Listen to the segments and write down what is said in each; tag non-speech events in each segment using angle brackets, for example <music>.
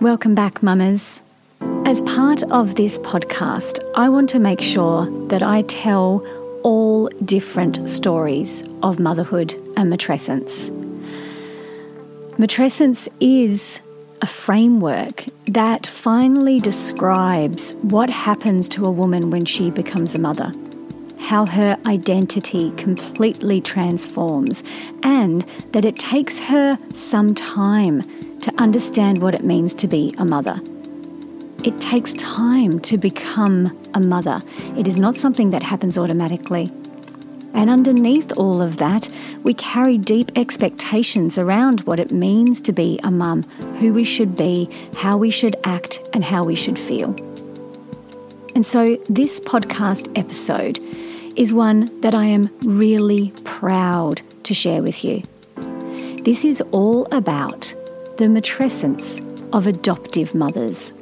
Welcome back, mamas. As part of this podcast, I want to make sure that I tell all different stories of motherhood and matrescence. Matrescence is a framework that finally describes what happens to a woman when she becomes a mother, how her identity completely transforms, and that it takes her some time to understand what it means to be a mother. It takes time to become a mother. It is not something that happens automatically. And underneath all of that, we carry deep expectations around what it means to be a mum, who we should be, how we should act, and how we should feel. And so, this podcast episode is one that I am really proud to share with you. This is all about the matrescence of adoptive mothers.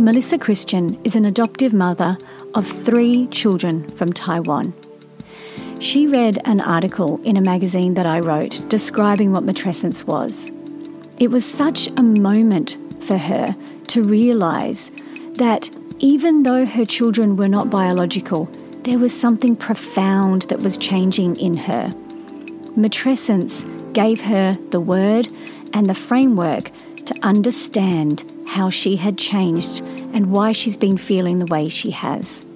Melissa Christian is an adoptive mother of three children from Taiwan. She read an article in a magazine that I wrote describing what matrescence was. It was such a moment for her to realise that even though her children were not biological, there was something profound that was changing in her. Matrescence gave her the word and the framework to understand how she had changed and why she's been feeling the way she has.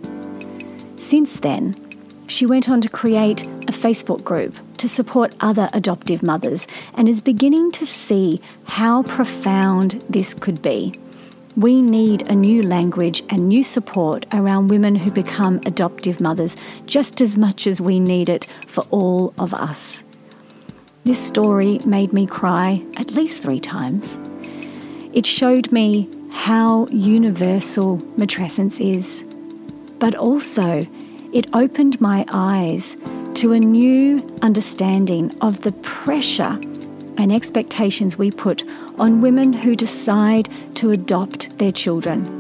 Since then, she went on to create a Facebook group to support other adoptive mothers and is beginning to see how profound this could be. We need a new language and new support around women who become adoptive mothers just as much as we need it for all of us. This story made me cry at least three times. It showed me how universal matrescence is, but also it opened my eyes to a new understanding of the pressure and expectations we put on women who decide to adopt their children.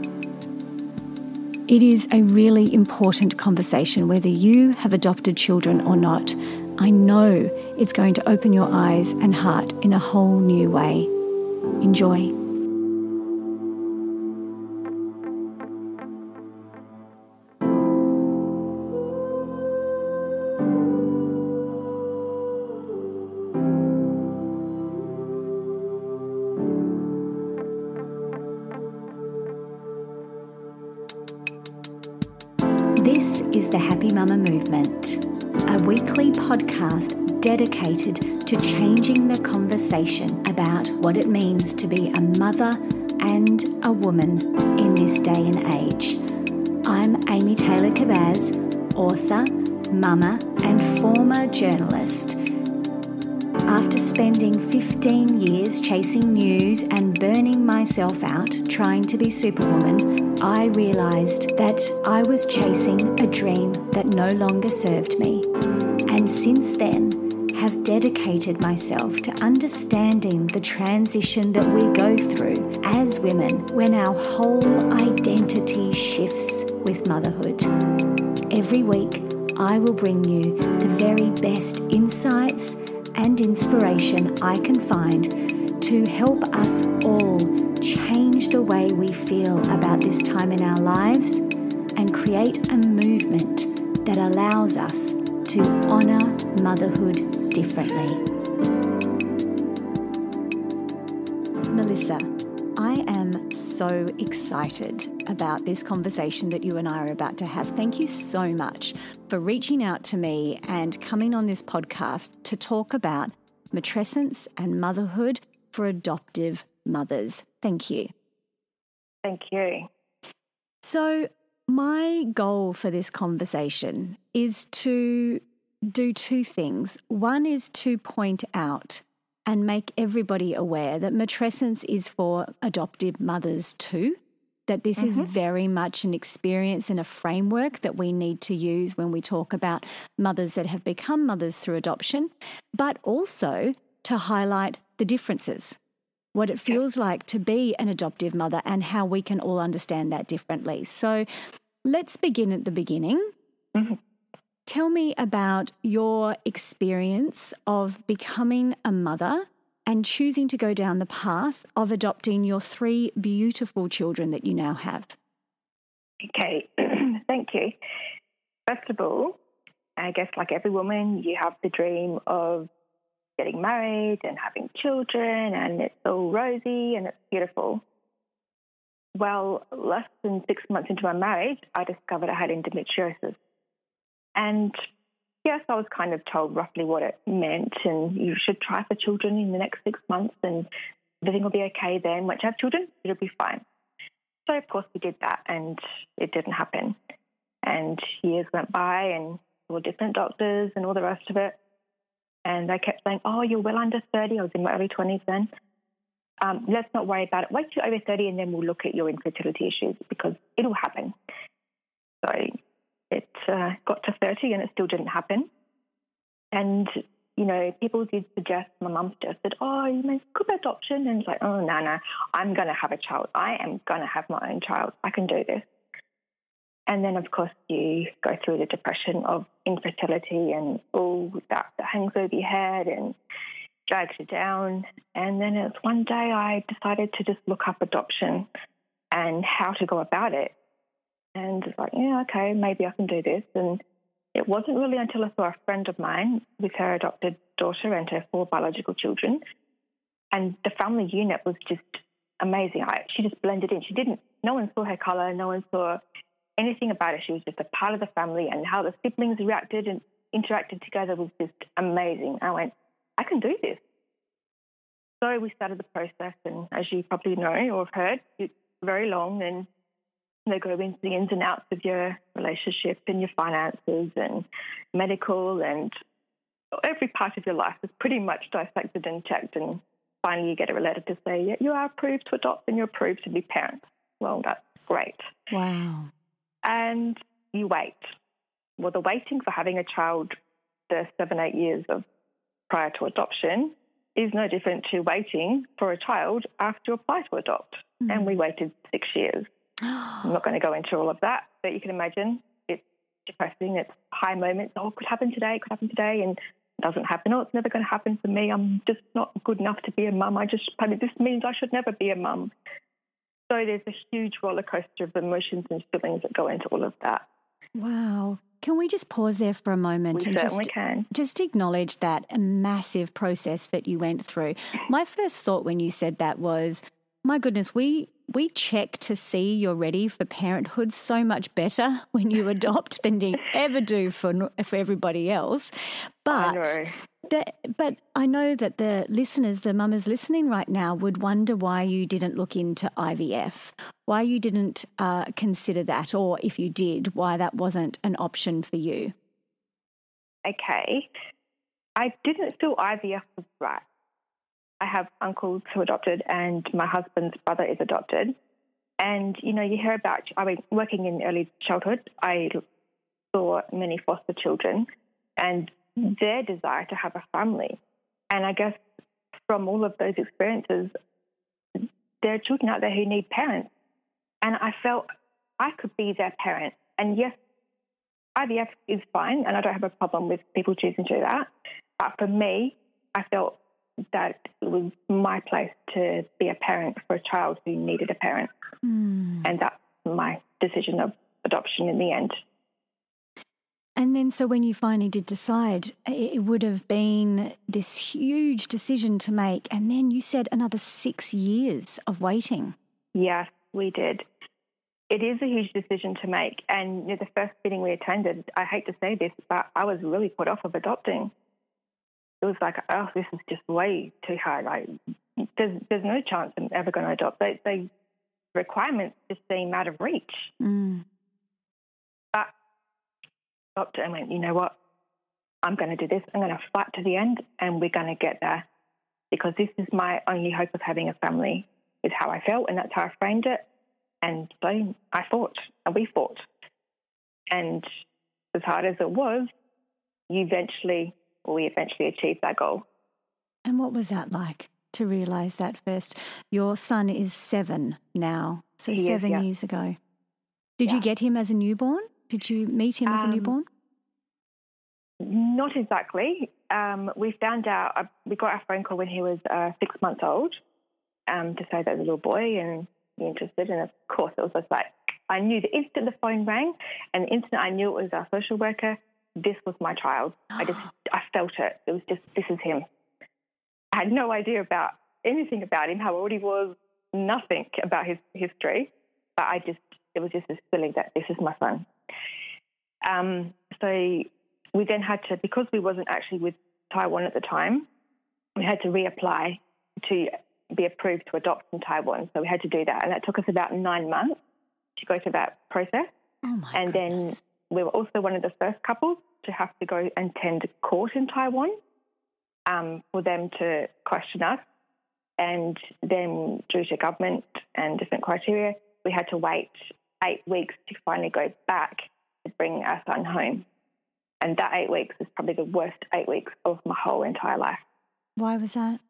It is a really important conversation whether you have adopted children or not. I know it's going to open your eyes and heart in a whole new way. Enjoy. Dedicated to changing the conversation about what it means to be a mother and a woman in this day and age. I'm Amy Taylor Kabbaz, author, mama, and former journalist. After spending 15 years chasing news and burning myself out trying to be Superwoman, I realised that I was chasing a dream that no longer served me. And since then, have dedicated myself to understanding the transition that we go through as women when our whole identity shifts with motherhood. Every week, I will bring you the very best insights and inspiration I can find to help us all change the way we feel about this time in our lives and create a movement that allows us to honour motherhood differently. Melissa, I am so excited about this conversation that you and I are about to have. Thank you so much for reaching out to me and coming on this podcast to talk about matrescence and motherhood for adoptive mothers. Thank you. Thank you. So, my goal for this conversation is to do two things. One is to point out and make everybody aware that matrescence is for adoptive mothers too. That this mm-hmm. is very much an experience and a framework that we need to use when we talk about mothers that have become mothers through adoption, but also to highlight the differences what it feels like to be an adoptive mother and how we can all understand that differently. So let's begin at the beginning. Mm-hmm. Tell me about your experience of becoming a mother and choosing to go down the path of adopting your three beautiful children that you now have. Okay, <clears throat> thank you. First of all, I guess like every woman, you have the dream of getting married and having children, and it's all rosy and it's beautiful. Well, less than six months into my marriage, I discovered I had endometriosis. And yes, I was kind of told roughly what it meant, and you should try for children in the next six months, and everything will be okay then. Once you have children, it'll be fine. So, of course, we did that, and it didn't happen. And years went by, and saw different doctors and all the rest of it. And they kept saying, Oh, you're well under 30. I was in my early 20s then. Um, let's not worry about it. Wait till over 30 and then we'll look at your infertility issues because it'll happen. So it uh, got to 30 and it still didn't happen. And, you know, people did suggest, my mum suggested, oh, you may could adoption. And it's like, oh, no, no, I'm going to have a child. I am going to have my own child. I can do this. And then, of course, you go through the depression of infertility and all that, that hangs over your head and drags you down. And then it's one day I decided to just look up adoption and how to go about it. And it's like, yeah, okay, maybe I can do this. And it wasn't really until I saw a friend of mine with her adopted daughter and her four biological children. And the family unit was just amazing. I, she just blended in. She didn't, no one saw her color, no one saw anything about it. She was just a part of the family, and how the siblings reacted and interacted together was just amazing. I went, I can do this. So we started the process, and as you probably know or have heard, it's very long, and they go into the ins and outs of your relationship and your finances and medical and every part of your life is pretty much dissected and checked. And finally, you get a letter to say, yeah, you are approved to adopt and you're approved to be parents. Well, that's great. Wow and you wait. Well, the waiting for having a child, the seven, eight years of prior to adoption, is no different to waiting for a child after you apply to adopt. Mm. And we waited six years. I'm not going to go into all of that, but you can imagine it's depressing. It's high moments. Oh, it could happen today, it could happen today. And it doesn't happen. Oh, it's never going to happen for me. I'm just not good enough to be a mum. I just, I mean, this means I should never be a mum. So there's a huge roller coaster of emotions and feelings that go into all of that. Wow. Can we just pause there for a moment we and just, can. just acknowledge that massive process that you went through? <sighs> My first thought when you said that was, my goodness, we we check to see you're ready for parenthood so much better <laughs> when you adopt than you ever do for for everybody else. But but I know that the listeners, the mamas listening right now, would wonder why you didn't look into IVF, why you didn't uh, consider that, or if you did, why that wasn't an option for you. Okay, I didn't feel IVF was right. I have uncles who adopted, and my husband's brother is adopted. And you know, you hear about. I mean, working in early childhood, I saw many foster children, and their desire to have a family. And I guess from all of those experiences, there are children out there who need parents. And I felt I could be their parent. And yes, IVF is fine, and I don't have a problem with people choosing to do that. But for me, I felt that it was my place to be a parent for a child who needed a parent. Mm. And that's my decision of adoption in the end. And then, so when you finally did decide, it would have been this huge decision to make. And then you said another six years of waiting. Yes, we did. It is a huge decision to make. And you know, the first meeting we attended, I hate to say this, but I was really put off of adopting it was like, oh, this is just way too hard. Like, there's there's no chance I'm ever going to adopt. They they requirements just seem out of reach. Mm. But stopped and went, you know what? I'm going to do this. I'm going to fight to the end, and we're going to get there because this is my only hope of having a family. Is how I felt, and that's how I framed it. And so I fought, and we fought. And as hard as it was, you eventually, we eventually achieved that goal. And what was that like to realize that first? Your son is seven now, so He is, seven yeah. years ago. Did you get him as a newborn? Did you meet him as a Um, newborn? Not exactly. Um, we found out, uh, we got our phone call when he was uh, six months old um, to say that the little boy and be interested. And of course, it was just like, I knew the instant the phone rang and the instant I knew it was our social worker, this was my child. I just, <gasps> I felt it. It was just, this is him. I had no idea about anything about him, how old he was, nothing about his history. But I just, it was just this feeling that this is my son. Um, so we then had to, because we wasn't actually with Taiwan at the time, we had to reapply to be approved to adopt from Taiwan. So we had to do that. And that took us about nine months to go through that process. Oh my and then we were also one of the first couples to have to go and attend court in Taiwan um, for them to question us. And then, due to government and different criteria, we had to wait eight weeks to finally go back to bring our son home. And that eight weeks was probably the worst eight weeks of my whole entire life. Why was that?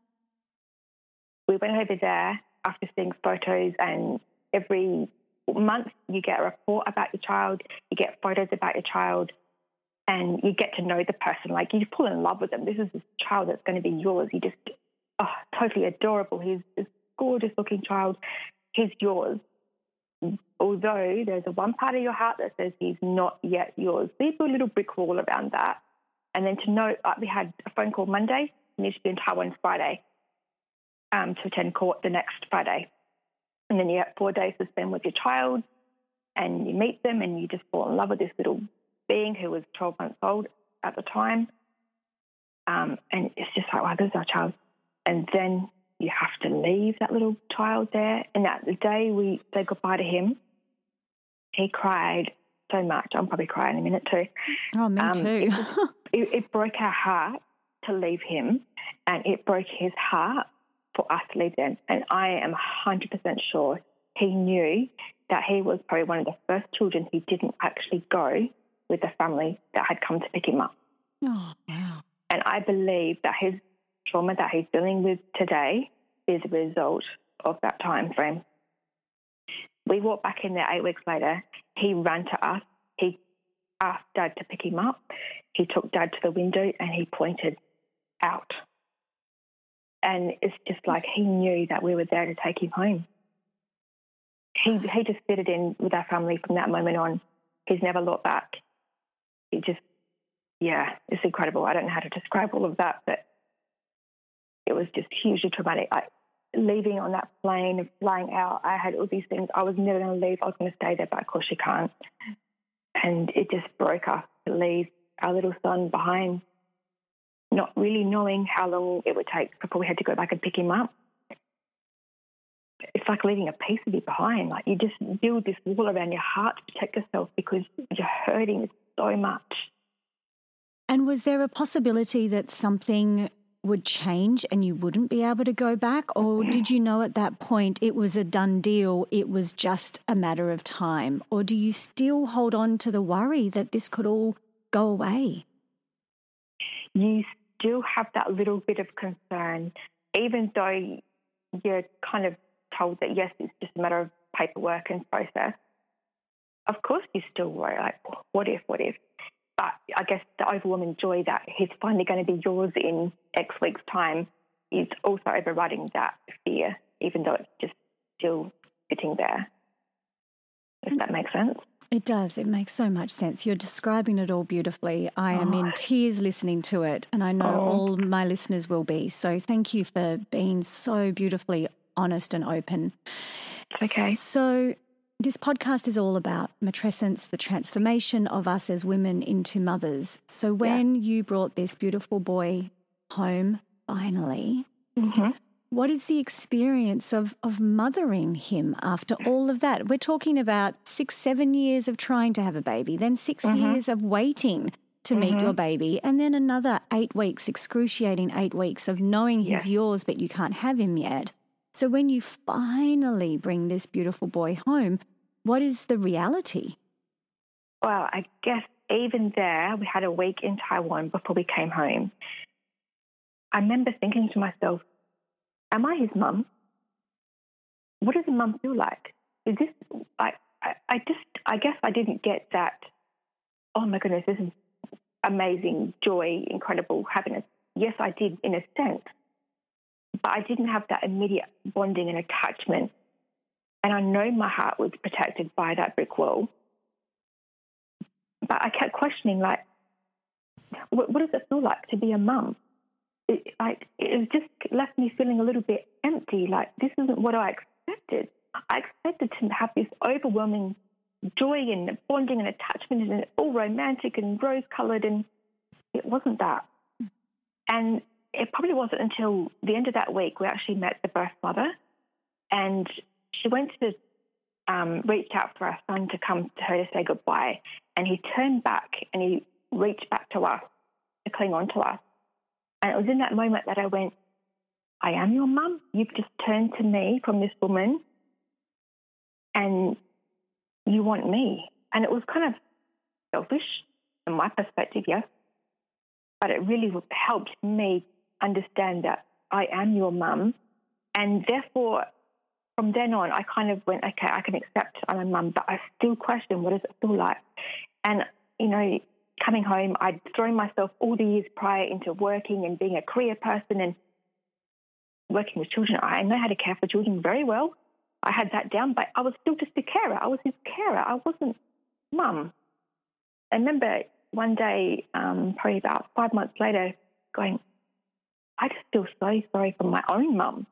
we went over there after seeing photos and every month you get a report about your child, you get photos about your child, and you get to know the person. Like you fall in love with them. This is this child that's going to be yours. You just, oh, totally adorable. He's this gorgeous looking child. He's yours. Although there's a one part of your heart that says he's not yet yours. There's a little brick wall around that. And then to know, like we had a phone call Monday, we need to be in Taiwan Friday um, to attend court the next Friday. And then you have four days to spend with your child and you meet them and you just fall in love with this little being who was 12 months old at the time. Um, and it's just like, wow, this is our child. And then you have to leave that little child there. And that the day we said goodbye to him, he cried so much. I'm probably crying in a minute too. Oh, me Um, too. it <laughs> It, it broke our heart to leave him, and it broke his heart for us to leave them. And I am 100% sure he knew that he was probably one of the first children who didn't actually go with the family that had come to pick him up. oh, wow. And I believe that his trauma that he's dealing with today is a result of that time frame. We walked back in there eight weeks later. He ran to us. He asked Dad to pick him up. He took Dad to the window and he pointed out. And it's just like he knew that we were there to take him home. He he just fitted in with our family from that moment on. He's never looked back. He just yeah, it's incredible. I don't know how to describe all of that, but it was just hugely traumatic. I, leaving on that plane flying out, I had all these things. I was never going to leave. I was going to stay there, but of course you can't. And it just broke us to leave our little son behind, not really knowing how long it would take before we had to go back and pick him up. It's like leaving a piece of you behind. Like you just build this wall around your heart to protect yourself because you're hurting so much. And was there a possibility that something would change and you wouldn't be able to go back? Or did you know at that point it was a done deal? It was just a matter of time? Or do you still hold on to the worry that this could all go away? you still have that little bit of concern, even though you're kind of told that yes, it's just a matter of paperwork and process. Of course, you still worry, like, what if, what if? But I guess the overwhelming joy that he's finally going to be yours in X weeks' time is also overriding that fear, even though it's just still sitting there. If that makes sense. It does. It makes so much sense. You're describing it all beautifully. I am in Oh. tears listening to it, and I know Oh. all my listeners will be. So thank you for being so beautifully honest and open. Okay. So, this podcast is all about matrescence, the transformation of us as women into mothers. So, when you brought this beautiful boy home, finally, hmm what is the experience of, of mothering him after all of that? We're talking about six, seven years of trying to have a baby, then 6 mm-hmm. years of waiting to mm-hmm. meet your baby, and then another eight weeks, excruciating eight weeks of knowing he's yours, but you can't have him yet. So when you finally bring this beautiful boy home, what is the reality? Well, I guess even there, we had a week in Taiwan before we came home. I remember thinking to myself, Am I his mum? What does a mum feel like? Is this, I, I, I just, I guess I didn't get that, oh my goodness, this is amazing, joy, incredible happiness. Yes, I did in a sense, but I didn't have that immediate bonding and attachment. And I know my heart was protected by that brick wall. But I kept questioning, like, what, what does it feel like to be a mum? It, like, it just left me feeling a little bit empty. Like, this isn't what I expected. I expected to have this overwhelming joy and bonding and attachment and all romantic and rose colored, and it wasn't that. And it probably wasn't until the end of that week we actually met the birth mother, and she went to um, reach out for our son to come to her to say goodbye, and he turned back and he reached back to us to cling on to us, and it was in that moment that I went, "I am your mum. You've just turned to me from this woman, and you want me," and it was kind of selfish from my perspective, yes, but it really helped me understand that I am your mum. And therefore, from then on, I kind of went, okay, I can accept I'm a mum, but I still question what does it feel like? And, you know, coming home, I'd thrown myself all the years prior into working and being a career person and working with children. I know how to care for children very well. I had that down, but I was still just a carer. I was his carer. I wasn't mum. I remember one day, um, probably about five months later, going, I just feel so sorry for my own mum.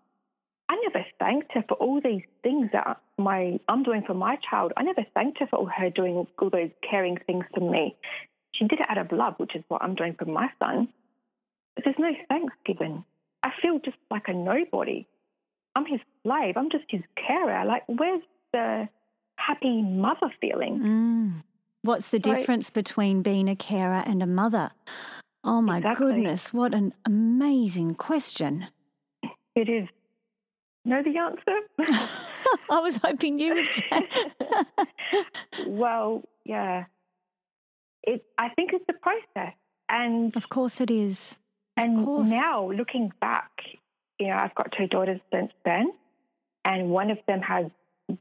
I never thanked her for all these things that my I'm doing for my child. I never thanked her for all her doing all those caring things for me. She did it out of love, which is what I'm doing for my son. But there's no thanks given. I feel just like a nobody. I'm his slave. I'm just his carer. Like, where's the happy mother feeling? Mm. What's the so, difference between being a carer and a mother? Oh my exactly. goodness, what an amazing question. It is. Know the answer? <laughs> <laughs> I was hoping you would say. <laughs> well, yeah. It I think it's a process. And Of course it is. Of and course. now looking back, you know, I've got two daughters since then, and one of them has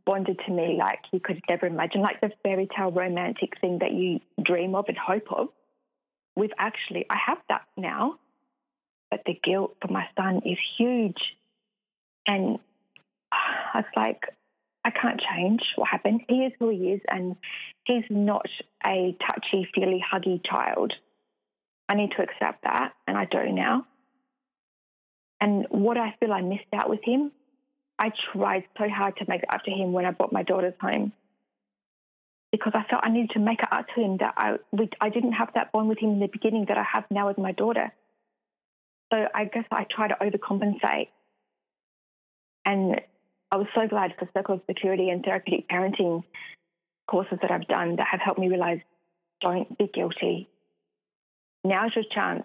bonded to me like you could never imagine, like the fairy tale romantic thing that you dream of and hope of we've actually, I have that now, but the guilt for my son is huge. And uh, I was like, I can't change what happened. He is who he is, and he's not a touchy, feely, huggy child. I need to accept that, and I do now. And what I feel I missed out with him, I tried so hard to make up to him when I brought my daughters home because I felt I needed to make it up to him that I, we, I didn't have that bond with him in the beginning that I have now with my daughter. So I guess I try to overcompensate. And I was so glad for circle of security and therapeutic parenting courses that I've done that have helped me realize don't be guilty. Now's your chance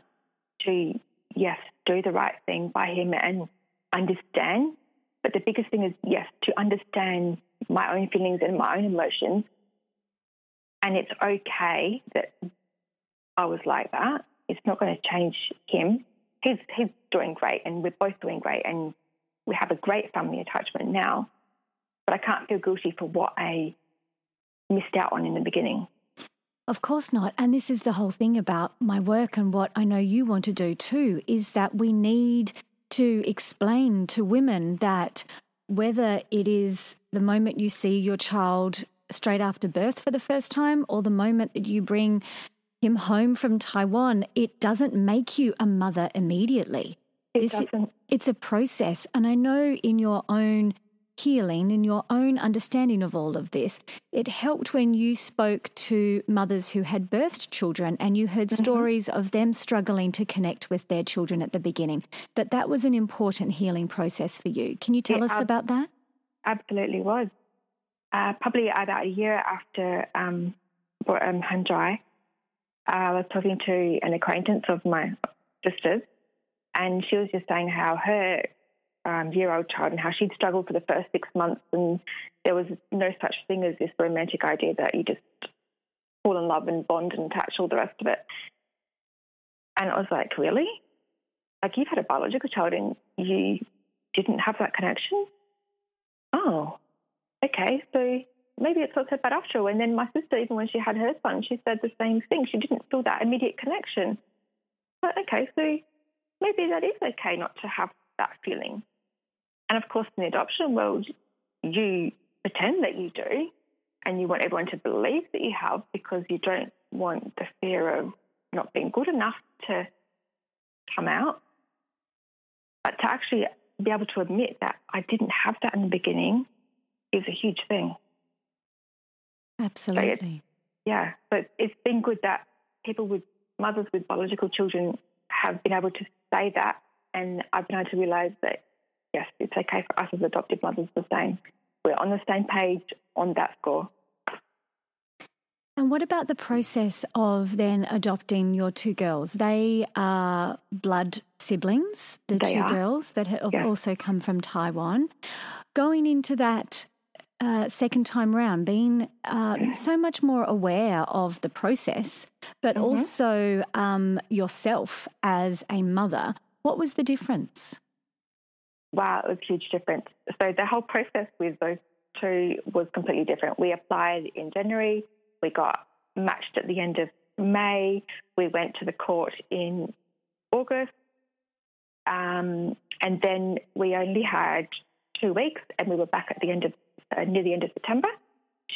to, yes, do the right thing by him and understand. But the biggest thing is, yes, to understand my own feelings and my own emotions and it's okay that I was like that. It's not going to change him. He's he's doing great, and we're both doing great, and we have a great family attachment now. But I can't feel guilty for what I missed out on in the beginning. Of course not. And this is the whole thing about my work and what I know you want to do too is that we need to explain to women that whether it is the moment you see your child straight after birth for the first time or the moment that you bring him home from Taiwan, it doesn't make you a mother immediately. It this, doesn't. It's a process. And I know in your own healing in your own understanding of all of this, it helped when you spoke to mothers who had birthed children and you heard mm-hmm. stories of them struggling to connect with their children at the beginning. That that was an important healing process for you. Can you tell it us ab- about that? Absolutely was. Uh, probably about a year after um, um, Home I was talking to an acquaintance of my sister's, and she was just saying how her um, year old child and how she'd struggled for the first six months, and there was no such thing as this romantic idea that you just fall in love and bond and attach all the rest of it. And I was like, really? Like you've had a biological child and you didn't have that connection? Oh, okay. So maybe it's not so bad after all. And then my sister, even when she had her son, she said the same thing. She didn't feel that immediate connection. But okay, so maybe that is okay not to have that feeling. And of course, in the adoption world, you pretend that you do, and you want everyone to believe that you have because you don't want the fear of not being good enough to come out. But to actually be able to admit that I didn't have that in the beginning is a huge thing. Absolutely. yeah, but it's been good that people with mothers with biological children have been able to say that, and I've been able to realize that yes, it's okay for us as adoptive mothers the same. We're on the same page on that score. And what about the process of then adopting your two girls? They are blood siblings, the they two are. girls that have also come from Taiwan. Going into that uh, second time round, being uh, so much more aware of the process, but mm-hmm. also um, yourself as a mother, what was the difference? wow, it was a huge difference. So the whole process with those two was completely different. We applied in January, we got matched at the end of May, we went to the court in August, um, and then we only had two weeks, and we were back at the end of uh, near the end of September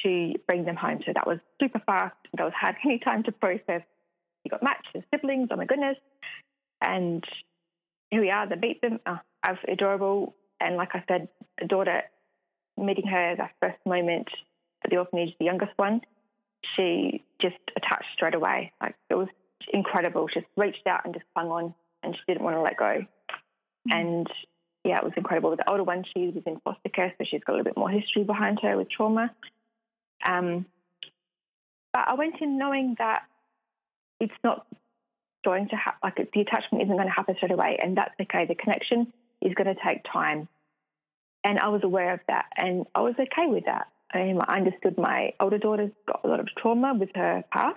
to bring them home. So that was super fast. That was had any time to process. You got matched as siblings. Oh my goodness! And here we are. They beat them. Oh, as adorable. And like I said, the daughter, meeting her that first moment at the orphanage, the youngest one, she just attached straight away. Like it was incredible. She just reached out and just clung on, and she didn't want to let go. Mm-hmm. And yeah, it was incredible. The older one, she was in foster care, so she's got a little bit more history behind her with trauma. Um, but I went in knowing that it's not going to happen, like the attachment isn't going to happen straight away, and that's okay. The connection is going to take time. And I was aware of that and I was okay with that. I understood my older daughter's got a lot of trauma with her past.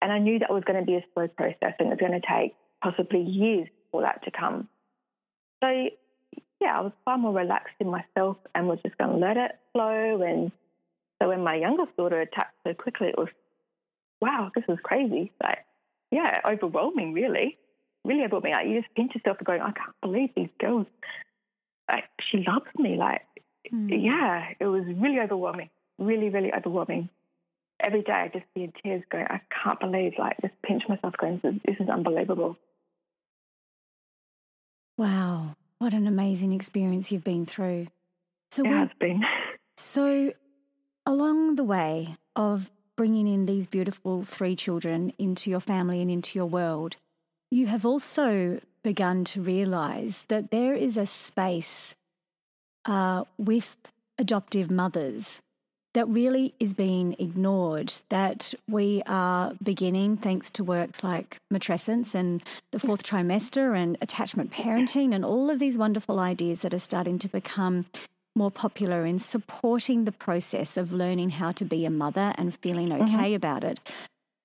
And I knew that was going to be a slow process and it's going to take possibly years for that to come. So, yeah, I was far more relaxed in myself and was just going to let it flow. And so when my youngest daughter attacked so quickly, it was, wow, this is crazy. Like, yeah, overwhelming, really really about me. Like you just pinch yourself and going, I can't believe these girls. Like she loves me. Like mm. yeah, it was really overwhelming. Really, really overwhelming. Every day I just be in tears, going, I can't believe. Like just pinch myself, going, this is, this is unbelievable. Wow, what an amazing experience you've been through. So it has been. <laughs> So along the way of bringing in these beautiful three children into your family and into your world, you have also begun to realize that there is a space uh, with adoptive mothers that really is being ignored. That we are beginning, thanks to works like matrescence and the fourth trimester and attachment parenting, and all of these wonderful ideas that are starting to become more popular in supporting the process of learning how to be a mother and feeling mm-hmm. okay mm-hmm. about it.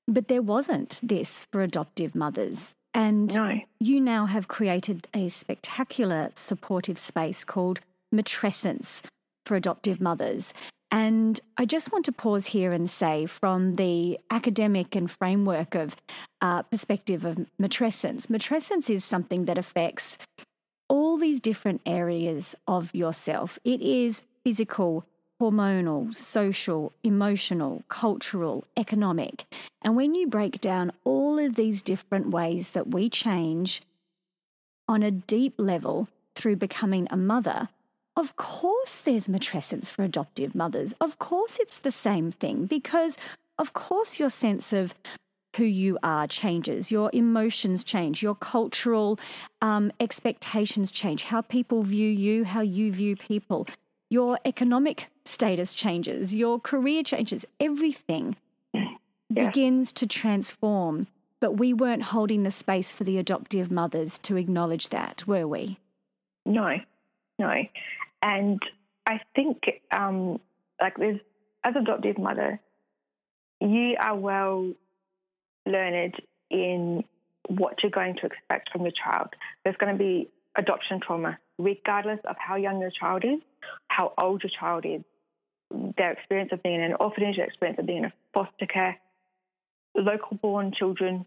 But there wasn't this for adoptive mothers. And no. you now have created a spectacular supportive space called Matrescence for adoptive mothers. And I just want to pause here and say, from the academic and framework of uh, perspective of matrescence, matrescence is something that affects all these different areas of yourself. It is physical, hormonal, social, emotional, cultural, economic. And when you break down all of these different ways that we change on a deep level through becoming a mother, of course there's matrescence for adoptive mothers. Of course it's the same thing because, of course, your sense of who you are changes, your emotions change, your cultural um, expectations change, how people view you, how you view people, your economic status changes, your career changes, everything yeah. begins to transform. But we weren't holding the space for the adoptive mothers to acknowledge that, were we? No, no. And I think, um, like, there's, as adoptive mother, you are well learned in what you're going to expect from your child. There's going to be adoption trauma, regardless of how young your child is, how old your child is, their experience of being in an orphanage, their experience of being in a foster care, local born children,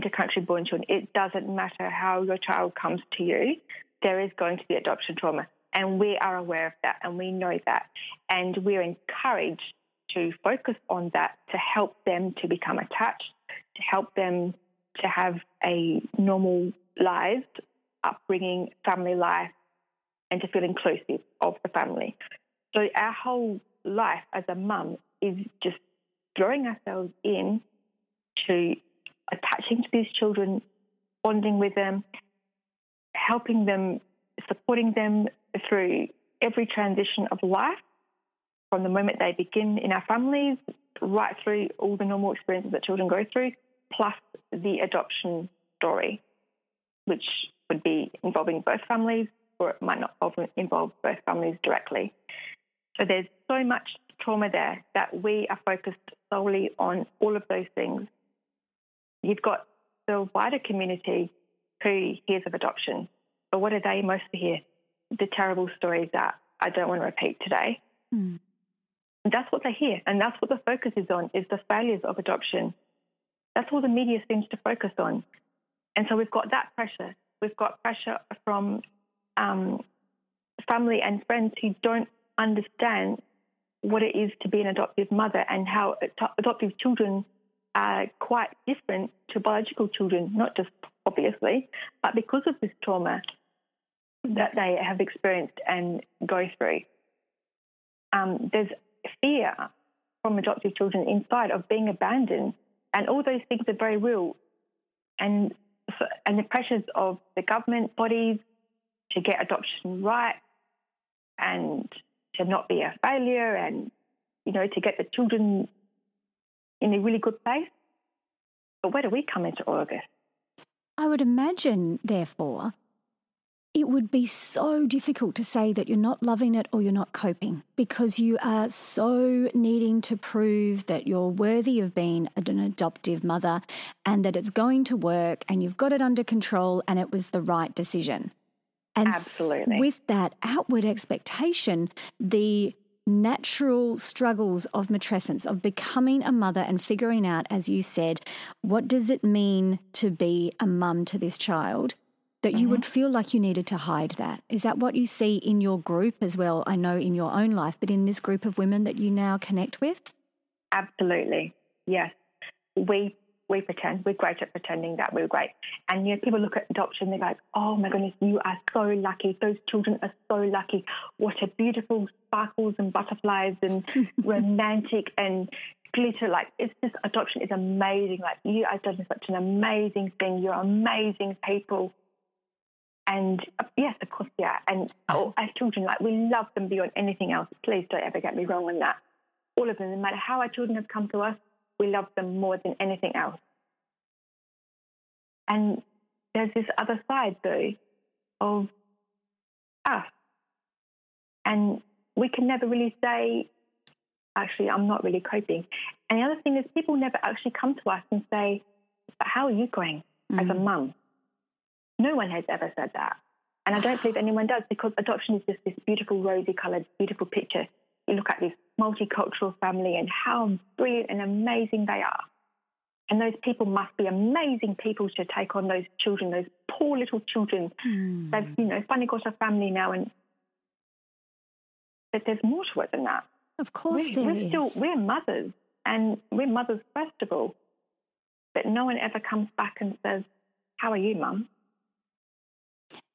intercountry born children. It doesn't matter how your child comes to you, there is going to be adoption trauma. And we are aware of that and we know that. And we're encouraged to focus on that to help them to become attached, to help them to have a normal life, upbringing, family life, and to feel inclusive of the family. So our whole life as a mum is just throwing ourselves in to attaching to these children, bonding with them, helping them, supporting them through every transition of life from the moment they begin in our families right through all the normal experiences that children go through, plus the adoption story, which would be involving both families or it might not involve both families directly. So there's so much trauma there that we are focused solely on all of those things. You've got the wider community who hears of adoption, but what do they mostly hear? The terrible stories that I don't want to repeat today. Mm. That's what they hear, and that's what the focus is on: is the failures of adoption. That's all the media seems to focus on, and so we've got that pressure. We've got pressure from um, family and friends who don't understand what it is to be an adoptive mother and how adoptive children are quite different to biological children, not just obviously, but because of this trauma that they have experienced and go through. Um, there's fear from adoptive children inside of being abandoned. And all those things are very real. And, and the pressures of the government bodies to get adoption right and to not be a failure and, you know, to get the children in a really good place. But where do we come into all of this? I would imagine, therefore, it would be so difficult to say that you're not loving it or you're not coping because you are so needing to prove that you're worthy of being an adoptive mother and that it's going to work and you've got it under control and it was the right decision. And Absolutely. with that outward expectation, the natural struggles of matrescence, of becoming a mother and figuring out, as you said, what does it mean to be a mum to this child? that you mm-hmm. would feel like you needed to hide that. Is that what you see in your group as well? I know in your own life, but in this group of women that you now connect with? Absolutely. Yes. We we pretend. We're great at pretending that we're great. And you know, people look at adoption, they're like, oh my goodness, you are so lucky. Those children are so lucky. What a beautiful sparkles and butterflies and <laughs> romantic and glitter. Like it's just adoption is amazing. Like you are doing such an amazing thing. You're amazing people. And uh, yes, of course, yeah. And oh, as children, like we love them beyond anything else. Please don't ever get me wrong on that. All of them, no matter how our children have come to us, we love them more than anything else. And there's this other side, though, of us. And we can never really say, actually, I'm not really coping. And the other thing is, people never actually come to us and say, but how are you going mm-hmm. as a mm. mum? No one has ever said that. And I don't believe anyone does because adoption is just this beautiful, rosy coloured, beautiful picture. You look at this multicultural family and how brilliant and amazing they are. And those people must be amazing people to take on those children, those poor little children. Mm. They've, you know, finally got a family now, and but there's more to it than that. Of course, we, is. Still, we're mothers, and we're mothers first of all. But no one ever comes back and says, "How are you, mum?"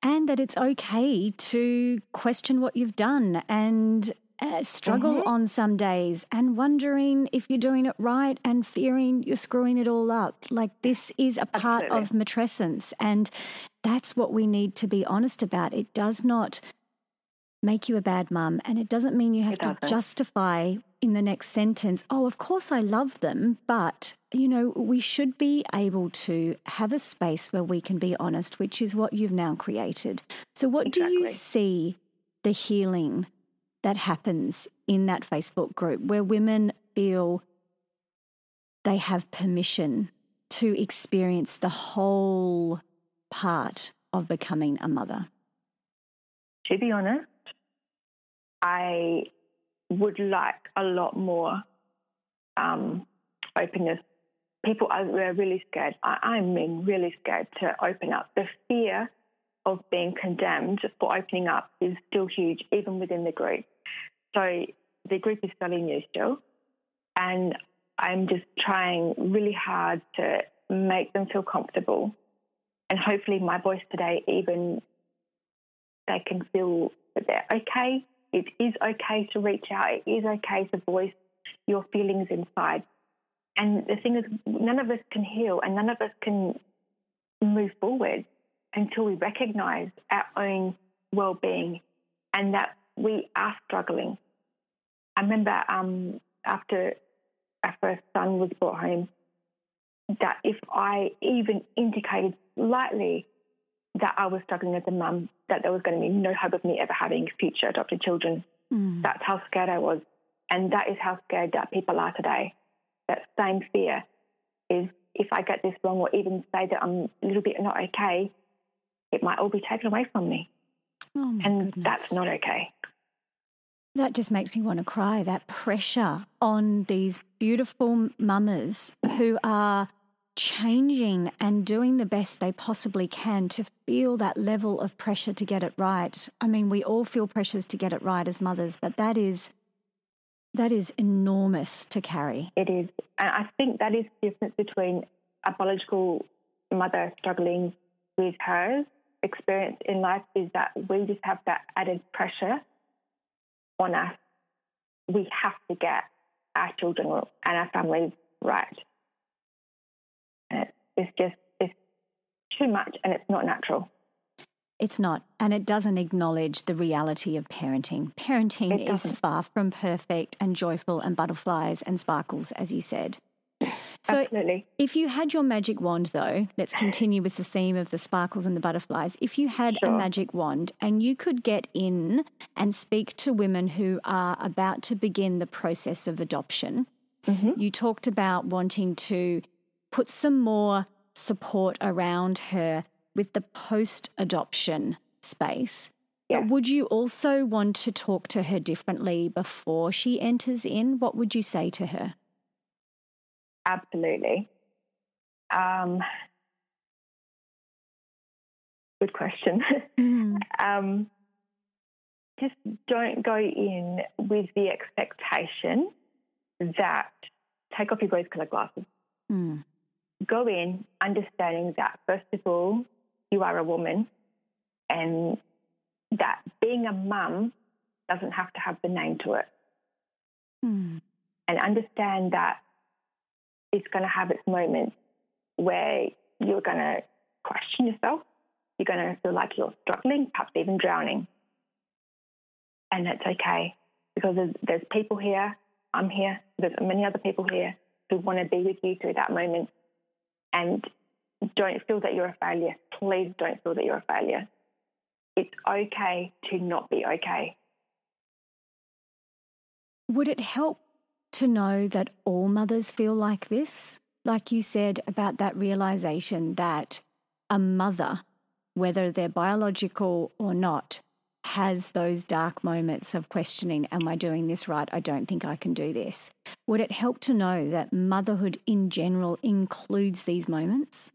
And that it's okay to question what you've done and uh, struggle mm-hmm. on some days and wondering if you're doing it right and fearing you're screwing it all up. Like this is a part Absolutely. of matrescence. And that's what we need to be honest about. It does not make you a bad mum. And it doesn't mean you have it to doesn't. justify in the next sentence, oh, of course I love them, but, you know, we should be able to have a space where we can be honest, which is what you've now created. So, what exactly. do you see the healing that happens in that Facebook group where women feel they have permission to experience the whole part of becoming a mother? To be honest, I would like a lot more um, openness. People are really scared. I, I mean, really scared to open up. The fear of being condemned for opening up is still huge, even within the group. So the group is fairly new still, and I'm just trying really hard to make them feel comfortable. And hopefully, my voice today, even they can feel that they're okay it is okay to reach out. It is okay to voice your feelings inside. And the thing is, none of us can heal and none of us can move forward until we recognize our own well being and that we are struggling. I remember um, after our first son was brought home, that if I even indicated slightly that I was struggling as a mum, that there was going to be no hope of me ever having future adopted children. Mm. That's how scared I was. And that is how scared that people are today. That same fear is if I get this wrong or even say that I'm a little bit not okay, it might all be taken away from me. Oh and goodness. that's not okay. That just makes me want to cry. That pressure on these beautiful mamas who are changing and doing the best they possibly can to feel that level of pressure to get it right. I mean, we all feel pressures to get it right as mothers, but that is that is enormous to carry. It is. And I think that is the difference between a biological mother struggling with her experience in life is that we just have that added pressure on us. We have to get our children and our families right. It's just it's too much and it's not natural. It's not, and it doesn't acknowledge the reality of parenting. Parenting is far from perfect and joyful and butterflies and sparkles, as you said. So, Absolutely. if you had your magic wand, though, let's continue with the theme of the sparkles and the butterflies. If you had sure. a magic wand and you could get in and speak to women who are about to begin the process of adoption, mm-hmm. you talked about wanting to put some more support around her with the post adoption space. Yeah. But would you also want to talk to her differently before she enters in? What would you say to her? Absolutely. Um, good question. <laughs> Mm. um, just don't go in with the expectation that take off your rose colored glasses. Mm go in understanding that, first of all, you are a woman and that being a mum doesn't have to have the name to it. Hmm. And understand that it's going to have its moments where you're going to question yourself. You're going to feel like you're struggling, perhaps even drowning. And that's okay because there's, there's people here, I'm here, there's many other people here who want to be with you through that moment and don't feel that you're a failure. Please don't feel that you're a failure. It's okay to not be okay. Would it help to know that all mothers feel like this? Like you said about that realization that a mother, whether they're biological or not, has those dark moments of questioning, Am I doing this right? I don't think I can do this. Would it help to know that motherhood in general includes these moments?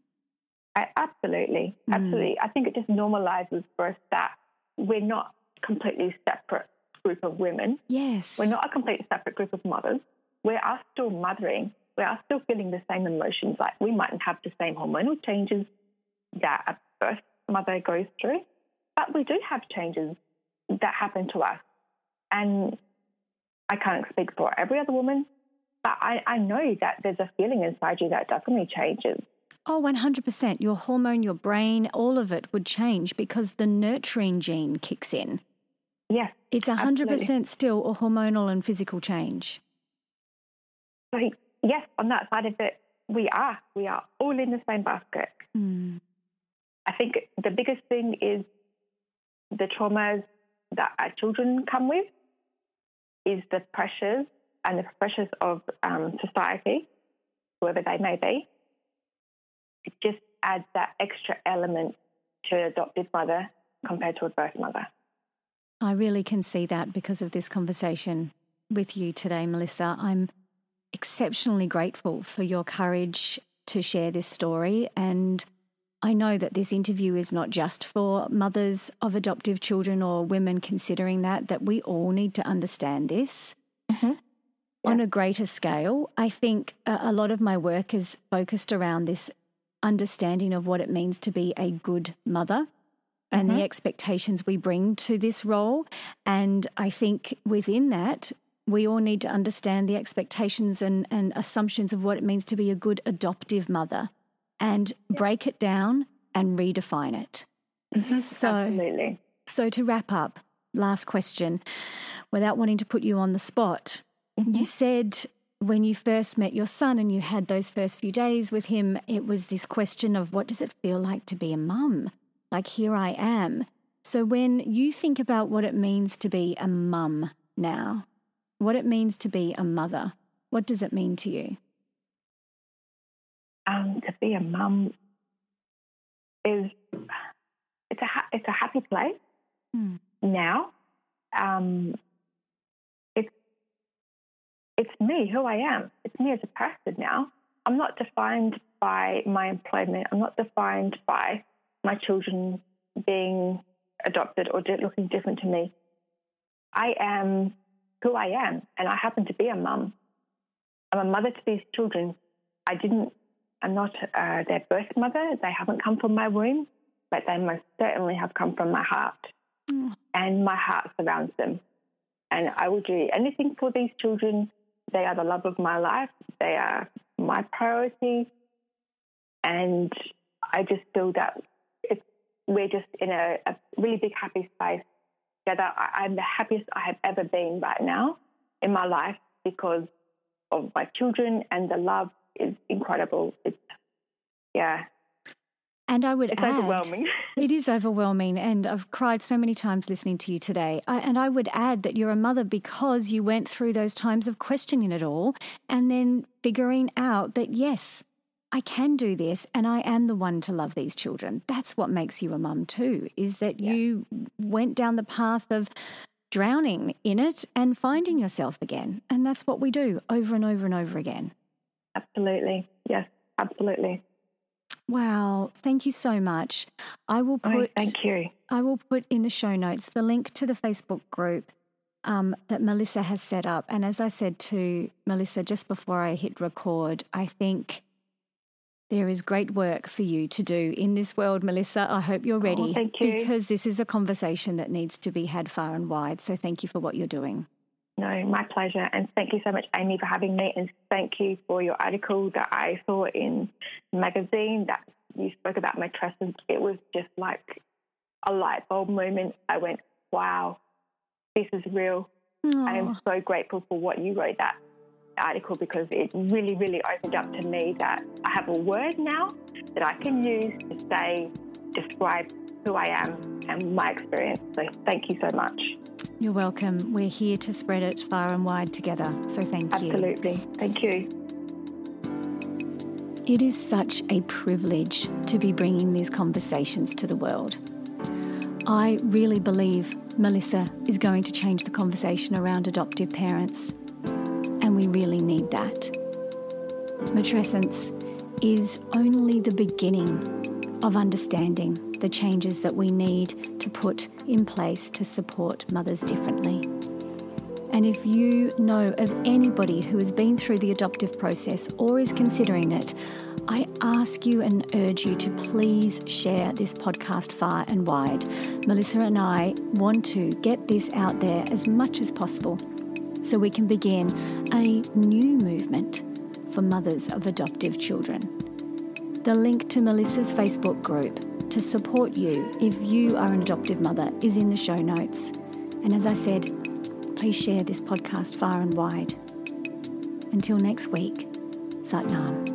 I, absolutely. Mm. Absolutely. I think it just normalizes for us that we're not completely separate group of women. Yes. We're not a completely separate group of mothers. We are still mothering. We are still feeling the same emotions. Like we mightn't have the same hormonal changes that a birth mother goes through but we do have changes that happen to us. And I can't speak for every other woman, but I, I know that there's a feeling inside you that definitely changes. Oh, 100%. Your hormone, your brain, all of it would change because the nurturing gene kicks in. Yes. It's 100% absolutely. still a hormonal and physical change. So, yes, on that side of it, we are. We are all in the same basket. Mm. I think the biggest thing is the traumas that our children come with is the pressures and the pressures of um, society, whoever they may be. It just adds that extra element to an adoptive mother compared to a birth mother. I really can see that because of this conversation with you today, Melissa. I'm exceptionally grateful for your courage to share this story. And I know that this interview is not just for mothers of adoptive children or women considering that, that we all need to understand this. Mm-hmm. Yeah. On a greater scale, I think a lot of my work is focused around this understanding of what it means to be a good mother and mm-hmm. the expectations we bring to this role. And I think within that, we all need to understand the expectations and, and assumptions of what it means to be a good adoptive mother and break it down and redefine it. Mm-hmm. So, Absolutely. So, to wrap up, last question, without wanting to put you on the spot, mm-hmm. you said when you first met your son and you had those first few days with him, it was this question of what does it feel like to be a mum? Like, here I am. So, when you think about what it means to be a mum now, what it means to be a mother. What does it mean to you? Um, to be a mum is it's a ha- it's a happy place hmm. now. Um, it's it's me, who I am. It's me as a person now. I'm not defined by my employment. I'm not defined by my children being adopted or looking different to me. I am who I am, and I happen to be a mum. I'm a mother to these children. I didn't. I'm not uh, their birth mother. They haven't come from my womb, but they most certainly have come from my heart, mm. and my heart surrounds them. And I will do anything for these children. They are the love of my life. They are my priority, and I just feel that we're just in a, a really big happy space together. I, am the happiest I have ever been right now in my life because of my children and the love is incredible. It's, yeah. And I would it's add, overwhelming. <laughs> it is overwhelming. And I've cried so many times listening to you today. I, and I would add that you're a mother because you went through those times of questioning it all and then figuring out that, yes, I can do this and I am the one to love these children. That's what makes you a mum too, is that yeah. you went down the path of drowning in it and finding yourself again. And that's what we do over and over and over again. Absolutely. Yes, absolutely. Wow, thank you so much. I will put oh, thank you. I will put in the show notes the link to the Facebook group um, that Melissa has set up. And as I said to Melissa just before I hit record, I think there is great work for you to do in this world, Melissa. I hope you're oh, ready. Oh, thank you. Because this is a conversation that needs to be had far and wide. So thank you for what you're doing. No, my pleasure. And thank you so much, Amy, for having me. And thank you for your article that I saw in the magazine that you spoke about matrescence. And It was just like a light bulb moment. I went, wow, this is real. Aww. I am so grateful for what you wrote that article because it really, really opened up to me that I have a word now that I can use to say, describe who I am and my experience. So thank you so much. You're welcome. We're here to spread it far and wide together. So thank you. Absolutely. Thank you. It is such a privilege to be bringing these conversations to the world. I really believe Melissa is going to change the conversation around adoptive parents we really need that. Matrescence is only the beginning of understanding the changes that we need to put in place to support mothers differently. And if you know of anybody who has been through the adoptive process or is considering it, I ask you and urge you to please share this podcast far and wide. Melissa and I want to get this out there as much as possible so we can begin a new movement for mothers of adoptive children. The link to Melissa's Facebook group to support you if you are an adoptive mother is in the show notes. And as I said, please share this podcast far and wide. Until next week, Satnam.